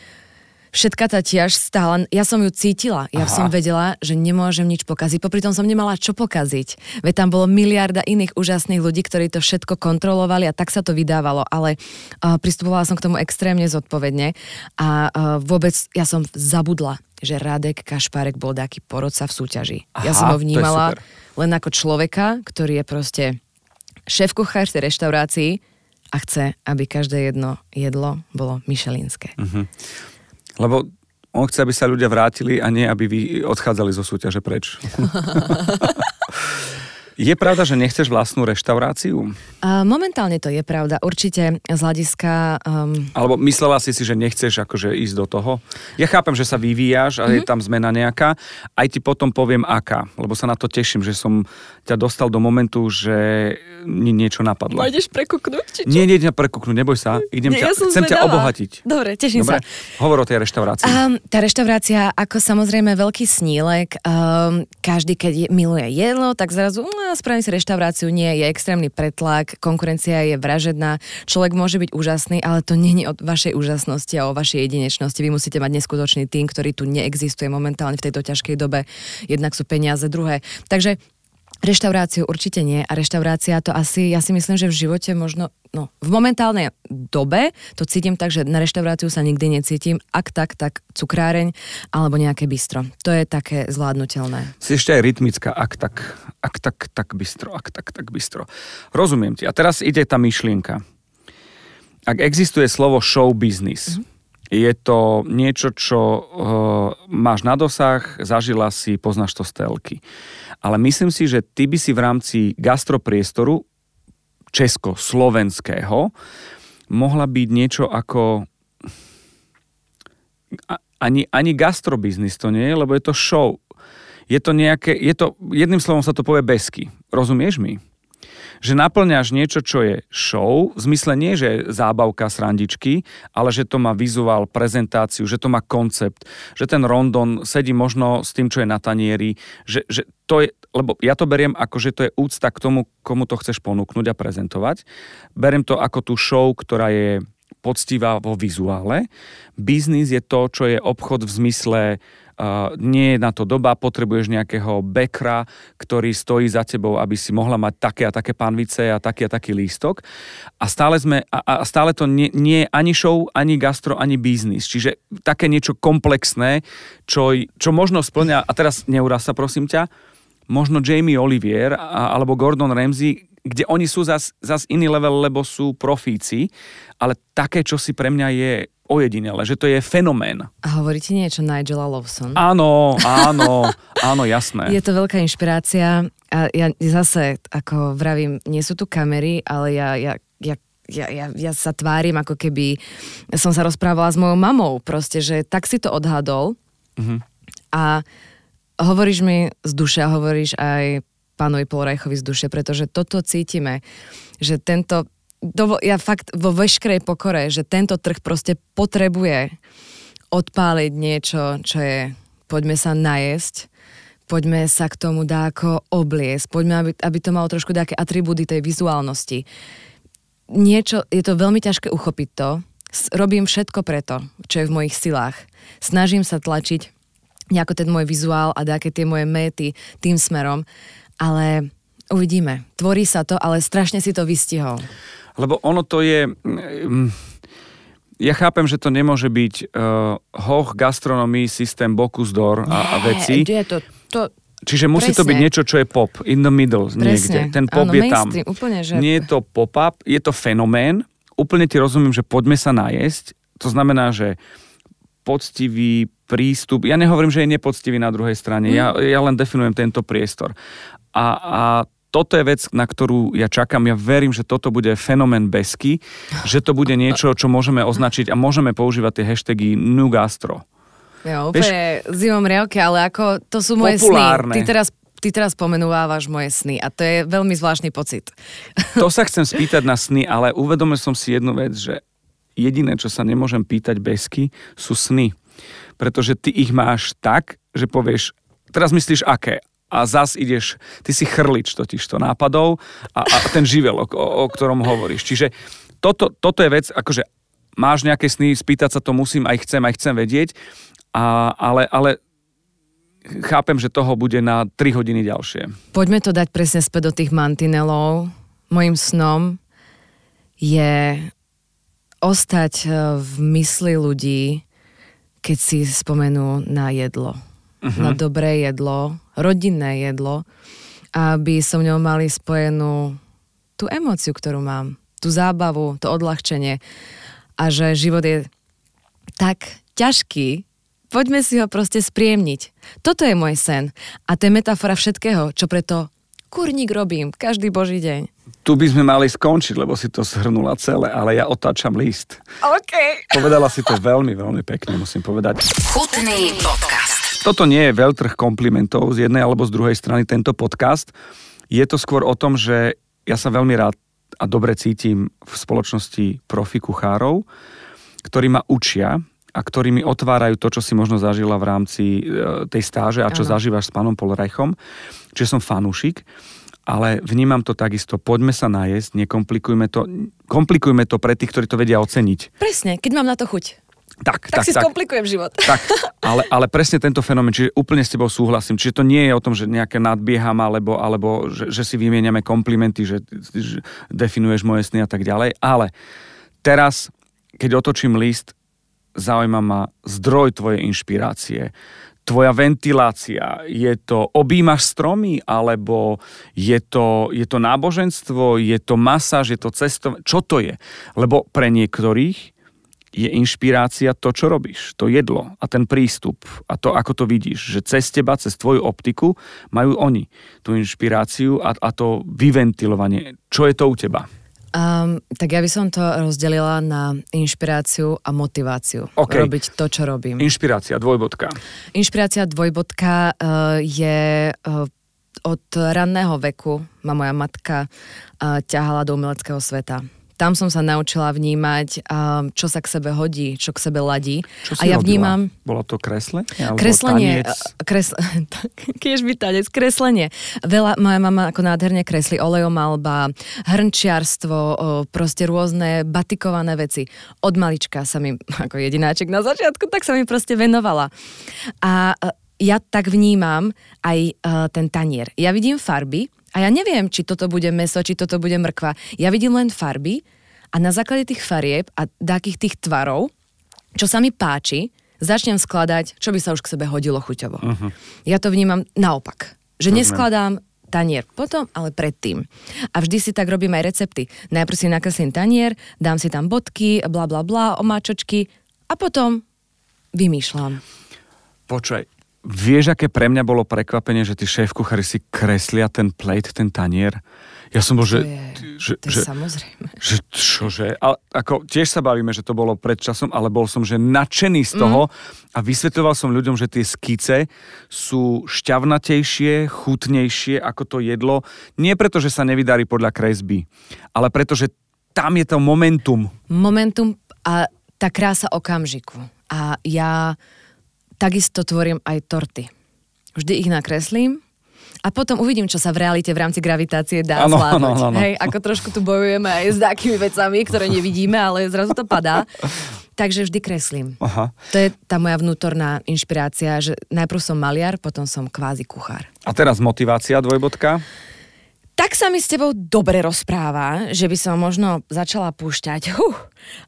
všetka tá tiež stála, ja som ju cítila, ja Aha. som vedela, že nemôžem nič pokaziť, popri tom som nemala čo pokaziť. Veď tam bolo miliarda iných úžasných ľudí, ktorí to všetko kontrolovali a tak sa to vydávalo, ale uh, pristupovala som k tomu extrémne zodpovedne a uh, vôbec ja som zabudla, že Radek Kašpárek bol taký porodca v súťaži. ja Aha, som ho vnímala len ako človeka, ktorý je proste šéf kuchár tej reštaurácii a chce, aby každé jedno jedlo bolo myšelinské. Mhm. Lebo on chce, aby sa ľudia vrátili a nie, aby vy odchádzali zo súťaže preč. Je pravda, že nechceš vlastnú reštauráciu? Momentálne to je pravda. Určite z hľadiska... Um, Alebo myslela si si, že nechceš akože ísť do toho? Ja chápem, že sa vyvíjaš a mm-hmm. je tam zmena nejaká. Aj ti potom poviem aká, lebo sa na to teším, že som ťa dostal do momentu, že mi niečo napadlo. ideš prekuknúť? Či Nie, nie, ťa prekúknúť, neboj sa. Idem ťa, chcem ťa obohatiť. Dobre, teším Dobre? sa. Hovor o tej reštaurácii. Um, tá reštaurácia, ako samozrejme veľký snílek, um, každý, keď je, miluje jedlo, tak zrazu no, spravím si reštauráciu, nie, je extrémny pretlak, konkurencia je vražedná, človek môže byť úžasný, ale to je o vašej úžasnosti a o vašej jedinečnosti. Vy musíte mať neskutočný tým, ktorý tu neexistuje momentálne v tejto ťažkej dobe. Jednak sú peniaze, druhé. Takže Reštauráciu určite nie a reštaurácia to asi, ja si myslím, že v živote možno, no v momentálnej dobe to cítim tak, že na reštauráciu sa nikdy necítim, ak tak, tak cukráreň alebo nejaké bistro. To je také zvládnutelné. Si ešte aj rytmická, ak tak, ak tak, tak bystro, ak tak, tak bystro. Rozumiem ti. A teraz ide tá myšlienka. Ak existuje slovo show business, mm-hmm. Je to niečo, čo uh, máš na dosah, zažila si, poznáš to z telky. Ale myslím si, že ty by si v rámci gastropriestoru československého mohla byť niečo ako ani, ani gastrobiznis to nie je, lebo je to show. Je to nejaké, je to, jedným slovom sa to povie besky. Rozumieš mi? Že naplňaš niečo, čo je show, v zmysle nie, že je zábavka srandičky, ale že to má vizuál, prezentáciu, že to má koncept, že ten rondon sedí možno s tým, čo je na tanieri, že, že to je, lebo ja to beriem ako, že to je úcta k tomu, komu to chceš ponúknuť a prezentovať. Beriem to ako tú show, ktorá je poctivá vo vizuále. Biznis je to, čo je obchod v zmysle nie je na to doba, potrebuješ nejakého bekra, ktorý stojí za tebou, aby si mohla mať také a také panvice a taký a taký lístok. A stále, sme, a, a stále to nie, nie je ani show, ani gastro, ani biznis. Čiže také niečo komplexné, čo, čo možno splňa, a teraz neuraz sa prosím ťa, možno Jamie Olivier alebo Gordon Ramsay, kde oni sú zas, zas iný level, lebo sú profíci, ale také, čo si pre mňa je ojedinele, že to je fenomén. A hovorí ti niečo Nigela Lawson? Áno, áno, áno, jasné. Je to veľká inšpirácia a ja zase, ako vravím, nie sú tu kamery, ale ja, ja, ja ja, ja, ja sa tvárim, ako keby som sa rozprávala s mojou mamou, proste, že tak si to odhadol mm-hmm. a hovoríš mi z duše a hovoríš aj pánovi Polrajchovi z duše, pretože toto cítime, že tento, do, ja fakt vo veškerej pokore, že tento trh proste potrebuje odpáliť niečo, čo je poďme sa najesť, poďme sa k tomu dá ako obliesť, poďme, aby, aby to malo trošku také atribúty tej vizuálnosti. Niečo, je to veľmi ťažké uchopiť to, robím všetko preto, čo je v mojich silách. Snažím sa tlačiť nejako ten môj vizuál a také tie moje méty tým smerom, ale uvidíme. Tvorí sa to, ale strašne si to vystihol. Lebo ono to je... Mm, ja chápem, že to nemôže byť uh, hoch gastronomii, systém Bocuse d'Or a, a veci. Je to, to, Čiže musí Presne. to byť niečo, čo je pop, in the middle Presne. niekde. Ten pop Áno, je tam. Úplne, že... Nie je to pop-up, je to fenomén. Úplne ti rozumiem, že poďme sa najesť. To znamená, že poctivý prístup, ja nehovorím, že je nepoctivý na druhej strane, mm. ja, ja len definujem tento priestor. A, a toto je vec, na ktorú ja čakám. Ja verím, že toto bude fenomén besky, že to bude niečo, čo môžeme označiť a môžeme používať tie hashtagy New Gastro. Ja úplne Vieš, zimom riavke, ale ako to sú moje populárne. sny. Ty teraz ty teraz pomenúvávaš moje sny a to je veľmi zvláštny pocit. To sa chcem spýtať na sny, ale uvedomil som si jednu vec, že jediné, čo sa nemôžem pýtať besky, sú sny. Pretože ty ich máš tak, že povieš, teraz myslíš aké? A zas ideš, ty si chrlič totiž to nápadov a, a ten živel, o, o, o ktorom hovoríš. Čiže toto, toto je vec, akože máš nejaké sny, spýtať sa to musím, aj chcem, aj chcem vedieť, a, ale, ale chápem, že toho bude na 3 hodiny ďalšie. Poďme to dať presne späť do tých mantinelov. Mojím snom je ostať e, v mysli ľudí, keď si spomenú na jedlo. Uh-huh. Na dobré jedlo, rodinné jedlo, aby som ňou mali spojenú tú emóciu, ktorú mám, tú zábavu, to odľahčenie a že život je tak ťažký, poďme si ho proste spriemniť. Toto je môj sen a to je metafora všetkého, čo preto kurník robím každý boží deň. Tu by sme mali skončiť, lebo si to shrnula celé, ale ja otáčam list. OK. Povedala si to veľmi, veľmi pekne, musím povedať. Chutný podcast. Toto nie je veľtrh komplimentov z jednej alebo z druhej strany tento podcast. Je to skôr o tom, že ja sa veľmi rád a dobre cítim v spoločnosti profi kuchárov, ktorí ma učia a ktorí mi otvárajú to, čo si možno zažila v rámci e, tej stáže a čo ano. zažívaš s pánom Polrajchom. Čiže som fanúšik ale vnímam to takisto. Poďme sa najesť, nekomplikujme to. Komplikujme to pre tých, ktorí to vedia oceniť. Presne, keď mám na to chuť. Tak, tak, tak si tak, skomplikujem život. Tak, ale, ale presne tento fenomén, čiže úplne s tebou súhlasím. Čiže to nie je o tom, že nejaké nadbieham, alebo, alebo že, že si vymieňame komplimenty, že, že definuješ moje sny a tak ďalej. Ale teraz, keď otočím list, zaujíma ma zdroj tvojej inšpirácie, tvoja ventilácia, je to objímaš stromy, alebo je to, je to náboženstvo, je to masáž, je to cestovanie, čo to je? Lebo pre niektorých je inšpirácia to, čo robíš, to jedlo a ten prístup a to, ako to vidíš, že cez teba, cez tvoju optiku majú oni tú inšpiráciu a, a to vyventilovanie. Čo je to u teba? Um, tak ja by som to rozdelila na inšpiráciu a motiváciu. Okay. Robiť to, čo robím. Inšpirácia, dvojbodka. Inšpirácia, dvojbodka uh, je uh, od ranného veku ma moja matka uh, ťahala do umeleckého sveta tam som sa naučila vnímať, čo sa k sebe hodí, čo k sebe ladí. Čo si a ja robila? vnímam... Bolo to kresle? Kreslenie. Kres, kiež by tanec, kreslenie. Veľa, moja mama ako nádherne kreslí olejomalba, hrnčiarstvo, proste rôzne batikované veci. Od malička sa mi, ako jedináček na začiatku, tak sa mi proste venovala. A ja tak vnímam aj ten tanier. Ja vidím farby, a ja neviem, či toto bude meso, či toto bude mrkva. Ja vidím len farby a na základe tých farieb a takých tých tvarov, čo sa mi páči, začnem skladať, čo by sa už k sebe hodilo chuťovo. Uh-huh. Ja to vnímam naopak. Že neskladám tanier potom, ale predtým. A vždy si tak robím aj recepty. Najprv si nakreslím tanier, dám si tam bodky, bla bla bla, omáčočky a potom vymýšľam. Počkaj, vieš, aké pre mňa bolo prekvapenie, že tí šéf kuchári si kreslia ten plate, ten tanier. Ja som bol, To že... je, že, to je že, samozrejme. že čože? A, ako, tiež sa bavíme, že to bolo pred časom, ale bol som že nadšený z toho mm. a vysvetľoval som ľuďom, že tie skice sú šťavnatejšie, chutnejšie ako to jedlo. Nie preto, že sa nevydarí podľa kresby, ale preto, že tam je to momentum. Momentum a tá krása okamžiku. A ja takisto tvorím aj torty. Vždy ich nakreslím a potom uvidím, čo sa v realite v rámci gravitácie dá Áno, zvládnuť. áno, áno. Hej, ako trošku tu bojujeme aj s takými vecami, ktoré nevidíme, ale zrazu to padá. Takže vždy kreslím. Aha. To je tá moja vnútorná inšpirácia, že najprv som maliar, potom som kvázi kuchár. A teraz motivácia, dvojbodka. Tak sa mi s tebou dobre rozpráva, že by som možno začala púšťať huh,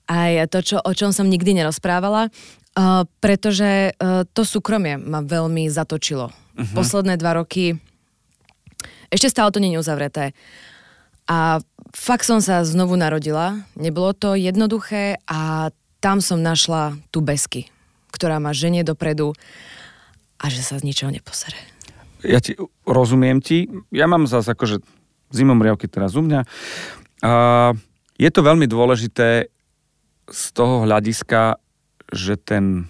aj to, čo, o čom som nikdy nerozprávala, uh, pretože uh, to súkromie ma veľmi zatočilo. Uh-huh. Posledné dva roky ešte stále to nie je uzavreté. A fakt som sa znovu narodila. Nebolo to jednoduché a tam som našla tú besky, ktorá ma ženie dopredu a že sa z ničoho neposere. Ja ti rozumiem ti. Ja mám zase akože zimom riavky teraz u mňa. A je to veľmi dôležité z toho hľadiska, že ten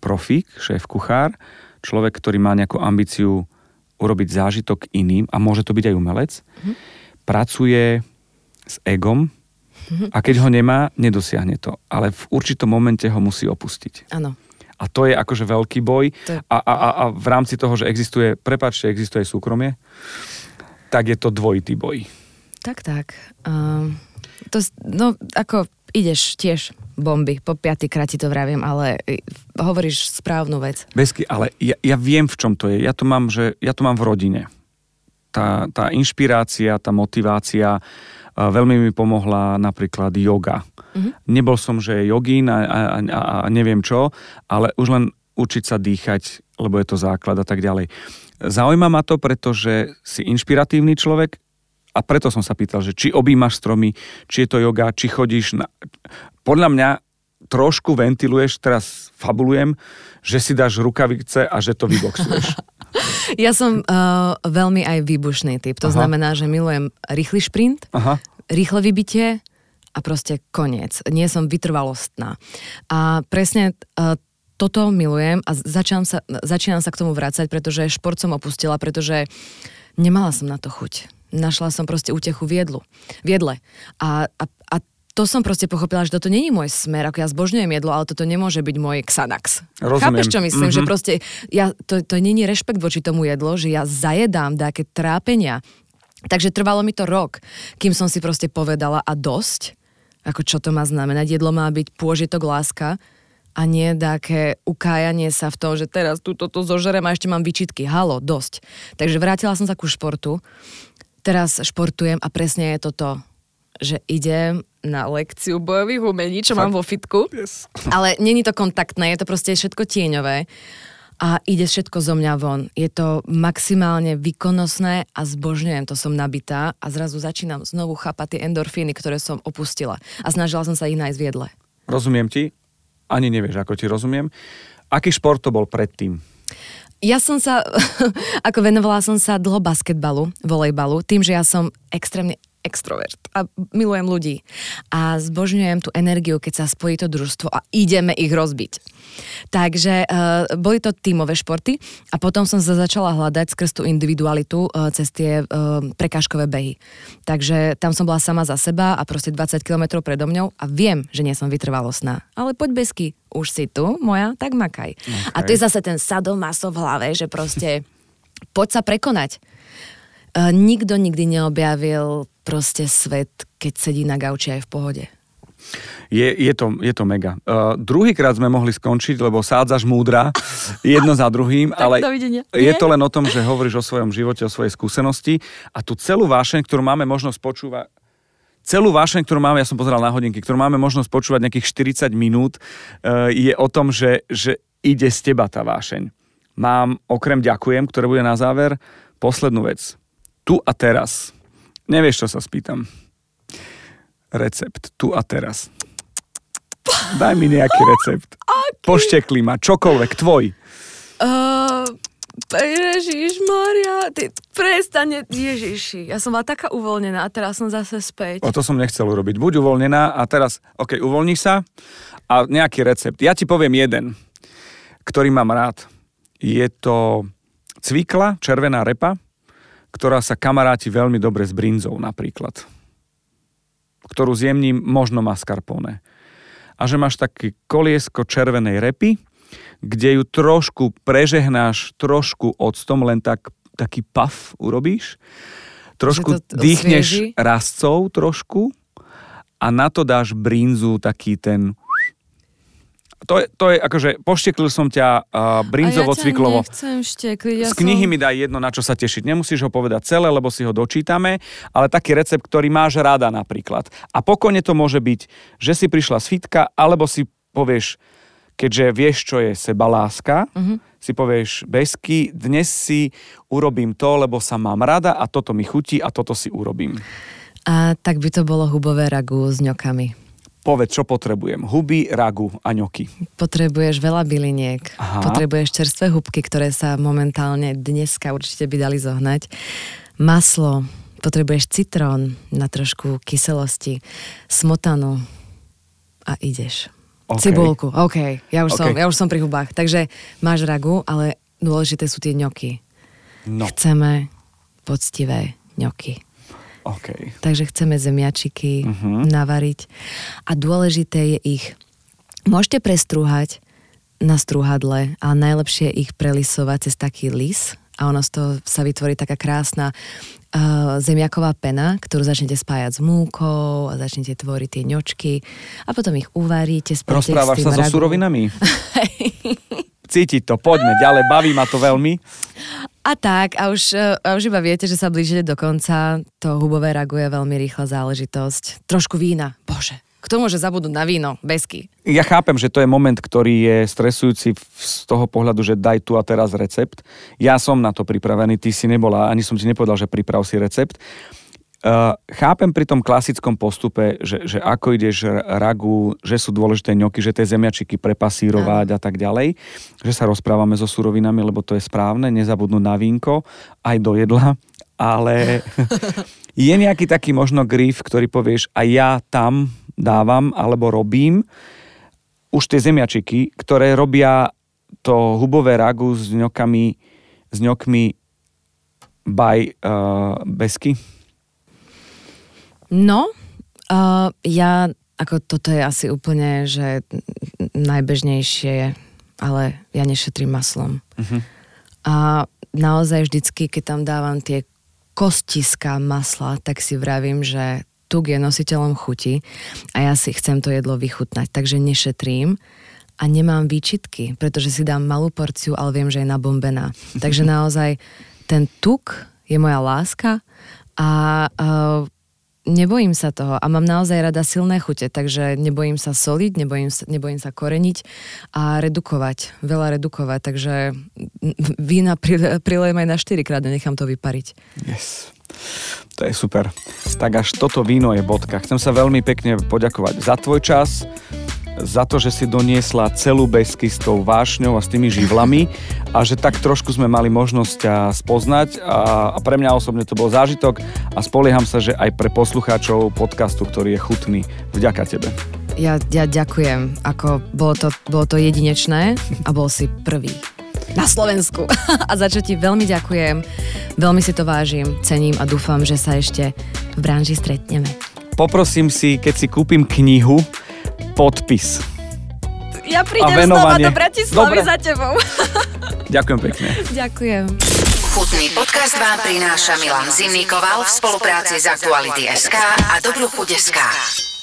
profík, šéf kuchár, človek, ktorý má nejakú ambíciu urobiť zážitok iným, a môže to byť aj umelec, mm-hmm. pracuje s egom mm-hmm. a keď ho nemá, nedosiahne to. Ale v určitom momente ho musí opustiť. Áno. A to je akože veľký boj. To A, a, a, a v rámci toho, že existuje, prepáčte, existuje aj súkromie, tak je to dvojitý boj. Tak, tak. Um, to, no, ako ideš tiež bomby, po piatýkrát ti to vravím, ale i, hovoríš správnu vec. Besky, ale ja, ja viem, v čom to je. Ja to mám, že, ja to mám v rodine. Tá, tá inšpirácia, tá motivácia, a veľmi mi pomohla napríklad yoga. Mm-hmm. Nebol som, že jogín a, a, a, a neviem čo, ale už len učiť sa dýchať, lebo je to základ a tak ďalej. Zaujíma ma to, pretože si inšpiratívny človek a preto som sa pýtal, že či objímaš stromy, či je to yoga, či chodíš na... Podľa mňa trošku ventiluješ, teraz fabulujem, že si dáš rukavice a že to vyboxuješ. Ja som uh, veľmi aj výbušný typ. To Aha. znamená, že milujem rýchly šprint, Aha. rýchle vybitie a proste koniec. Nie som vytrvalostná. A presne uh, toto milujem a začínam sa, začínam sa k tomu vrácať, pretože šport som opustila, pretože nemala som na to chuť. Našla som proste útechu v jedlu. V jedle. A, a, a to som proste pochopila, že toto není môj smer, ako ja zbožňujem jedlo, ale toto nemôže byť môj Xanax. Rozumiem. Chápeš, čo myslím? Mm-hmm. Že Mhm. proste, ja, to, to není rešpekt voči tomu jedlo, že ja zajedám nejaké trápenia. Takže trvalo mi to rok, kým som si proste povedala a dosť, ako čo to má znamenať. Jedlo má byť pôžitok láska a nie také ukájanie sa v tom, že teraz tu toto zožerem a ešte mám vyčitky. Halo, dosť. Takže vrátila som sa ku športu. Teraz športujem a presne je toto, že idem na lekciu bojových umení, čo mám vo fitku. Yes. Ale není to kontaktné, je to proste všetko tieňové a ide všetko zo mňa von. Je to maximálne výkonnostné a zbožňujem, to som nabitá a zrazu začínam znovu chápať tie endorfíny, ktoré som opustila a snažila som sa ich nájsť v jedle. Rozumiem ti, ani nevieš, ako ti rozumiem. Aký šport to bol predtým? Ja som sa, ako venovala som sa dlho basketbalu, volejbalu, tým, že ja som extrémne extrovert a milujem ľudí. A zbožňujem tú energiu, keď sa spojí to družstvo a ideme ich rozbiť. Takže uh, boli to tímové športy a potom som sa začala hľadať skrz tú individualitu uh, cez tie uh, prekážkové behy. Takže tam som bola sama za seba a proste 20 km predo mňou a viem, že nie som vytrvalostná. Ale poď besky, už si tu, moja, tak makaj. Okay. A to je zase ten sadomaso v hlave, že proste poď sa prekonať. Nikto nikdy neobjavil proste svet, keď sedí na gauči aj v pohode. Je, je, to, je to mega. Uh, druhýkrát sme mohli skončiť, lebo sádzaš múdra jedno za druhým, ale je to len o tom, že hovoríš o svojom živote, o svojej skúsenosti a tú celú vášeň, ktorú máme možnosť počúvať, celú vášeň, ktorú máme, ja som pozeral na hodinky, ktorú máme možnosť počúvať nejakých 40 minút, uh, je o tom, že, že ide z teba tá vášeň. Mám okrem ďakujem, ktoré bude na záver, poslednú vec. Tu a teraz. Nevieš, čo sa spýtam. Recept. Tu a teraz. Daj mi nejaký recept. Poštekli ma, čokoľvek, tvoj. Uh, Ježiš Maria, ty prestane, Ježiši, ja som bola taká uvoľnená a teraz som zase späť. O to som nechcel urobiť. Buď uvoľnená a teraz, ok, uvoľni sa a nejaký recept. Ja ti poviem jeden, ktorý mám rád. Je to cvikla, červená repa, ktorá sa kamaráti veľmi dobre s brinzou napríklad. Ktorú zjemním možno mascarpone. A že máš taký koliesko červenej repy, kde ju trošku prežehnáš, trošku octom, len tak, taký puff urobíš. Trošku dýchneš rastcov trošku a na to dáš brínzu taký ten to je, to je akože, pošteklil som ťa uh, brinzovo ja cviklovo. nechcem štekliť. Ja Z knihy som... mi daj jedno, na čo sa tešiť. Nemusíš ho povedať celé, lebo si ho dočítame, ale taký recept, ktorý máš rada napríklad. A pokojne to môže byť, že si prišla z fitka, alebo si povieš, keďže vieš, čo je sebaláska, uh-huh. si povieš, Besky, dnes si urobím to, lebo sa mám rada a toto mi chutí a toto si urobím. A tak by to bolo hubové ragu s ňokami. Povedz, čo potrebujem. Huby, ragu a ňoky. Potrebuješ veľa byliniek, Aha. potrebuješ čerstvé hubky, ktoré sa momentálne dneska určite by dali zohnať. Maslo, potrebuješ citrón na trošku kyselosti, smotanu a ideš. Okay. Cibulku, OK, ja už, OK. Som, ja už som pri hubách. Takže máš ragu, ale dôležité sú tie ňoky. No, Chceme poctivé ňoky. OK. Takže chceme zemiačiky Mhm. navariť. A dôležité je ich, môžete prestrúhať na strúhadle, ale najlepšie ich prelisovať cez taký lis a ono z toho sa vytvorí taká krásna uh, zemiaková pena, ktorú začnete spájať s múkou a začnete tvoriť tie ňočky a potom ich uvaríte, Rozprávaš sa so surovinami? Cítiť to, poďme ďalej, baví ma to veľmi. A tak, a už, e, a už iba viete, že sa blížite do konca. To hubové ragu je veľmi rýchla záležitosť. Trošku vína. Bože, kto môže zabudnúť na víno? Besky. Ja chápem, že to je moment, ktorý je stresujúci z toho pohľadu, že daj tu a teraz recept. Ja som na to pripravený, ty si nebola, ani som ti nepovedal, že priprav si recept. Uh, chápem pri tom klasickom postupe, že, že ako ideš ragu, že sú dôležité ňoky, že tie zemiačiky prepasírovať a tak ďalej, že sa rozprávame so surovinami, lebo to je správne, nezabudnúť na vínko, aj do jedla, ale je nejaký taký možno grif, ktorý povieš a ja tam dávam alebo robím už tie zemiačiky, ktoré robia to hubové ragu s ňokami, s ňokmi by uh, besky. No, uh, ja, ako toto je asi úplne, že najbežnejšie, ale ja nešetrím maslom. Mhm. A naozaj vždycky, keď tam dávam tie kostiska masla, tak si vravím, že tuk je nositeľom chuti a ja si chcem to jedlo vychutnať, takže nešetrím a nemám výčitky, pretože si dám malú porciu, ale viem, že je nabombená. Takže naozaj ten tuk je moja láska a uh, nebojím sa toho a mám naozaj rada silné chute, takže nebojím sa soliť, nebojím sa, nebojím sa koreniť a redukovať, veľa redukovať, takže vína prile- prilejem aj na 4 krát a nechám to vypariť. Yes. To je super. Tak až toto víno je bodka. Chcem sa veľmi pekne poďakovať za tvoj čas, za to, že si doniesla celú besky s tou vášňou a s tými živlami a že tak trošku sme mali možnosť ťa spoznať a, a pre mňa osobne to bol zážitok a spolieham sa, že aj pre poslucháčov podcastu, ktorý je chutný. Vďaka tebe. Ja, ja ďakujem, ako bolo to, bolo to jedinečné a bol si prvý na Slovensku. A za čo ti veľmi ďakujem, veľmi si to vážim, cením a dúfam, že sa ešte v branži stretneme. Poprosím si, keď si kúpim knihu, podpis. Ja prídem znova do Bratislavy Dobre. za tebou. Ďakujem pekne. Ďakujem. Chutný podcast vám prináša Milan Zimnikoval v spolupráci s Aktuality.sk a Dobrú chuť.sk.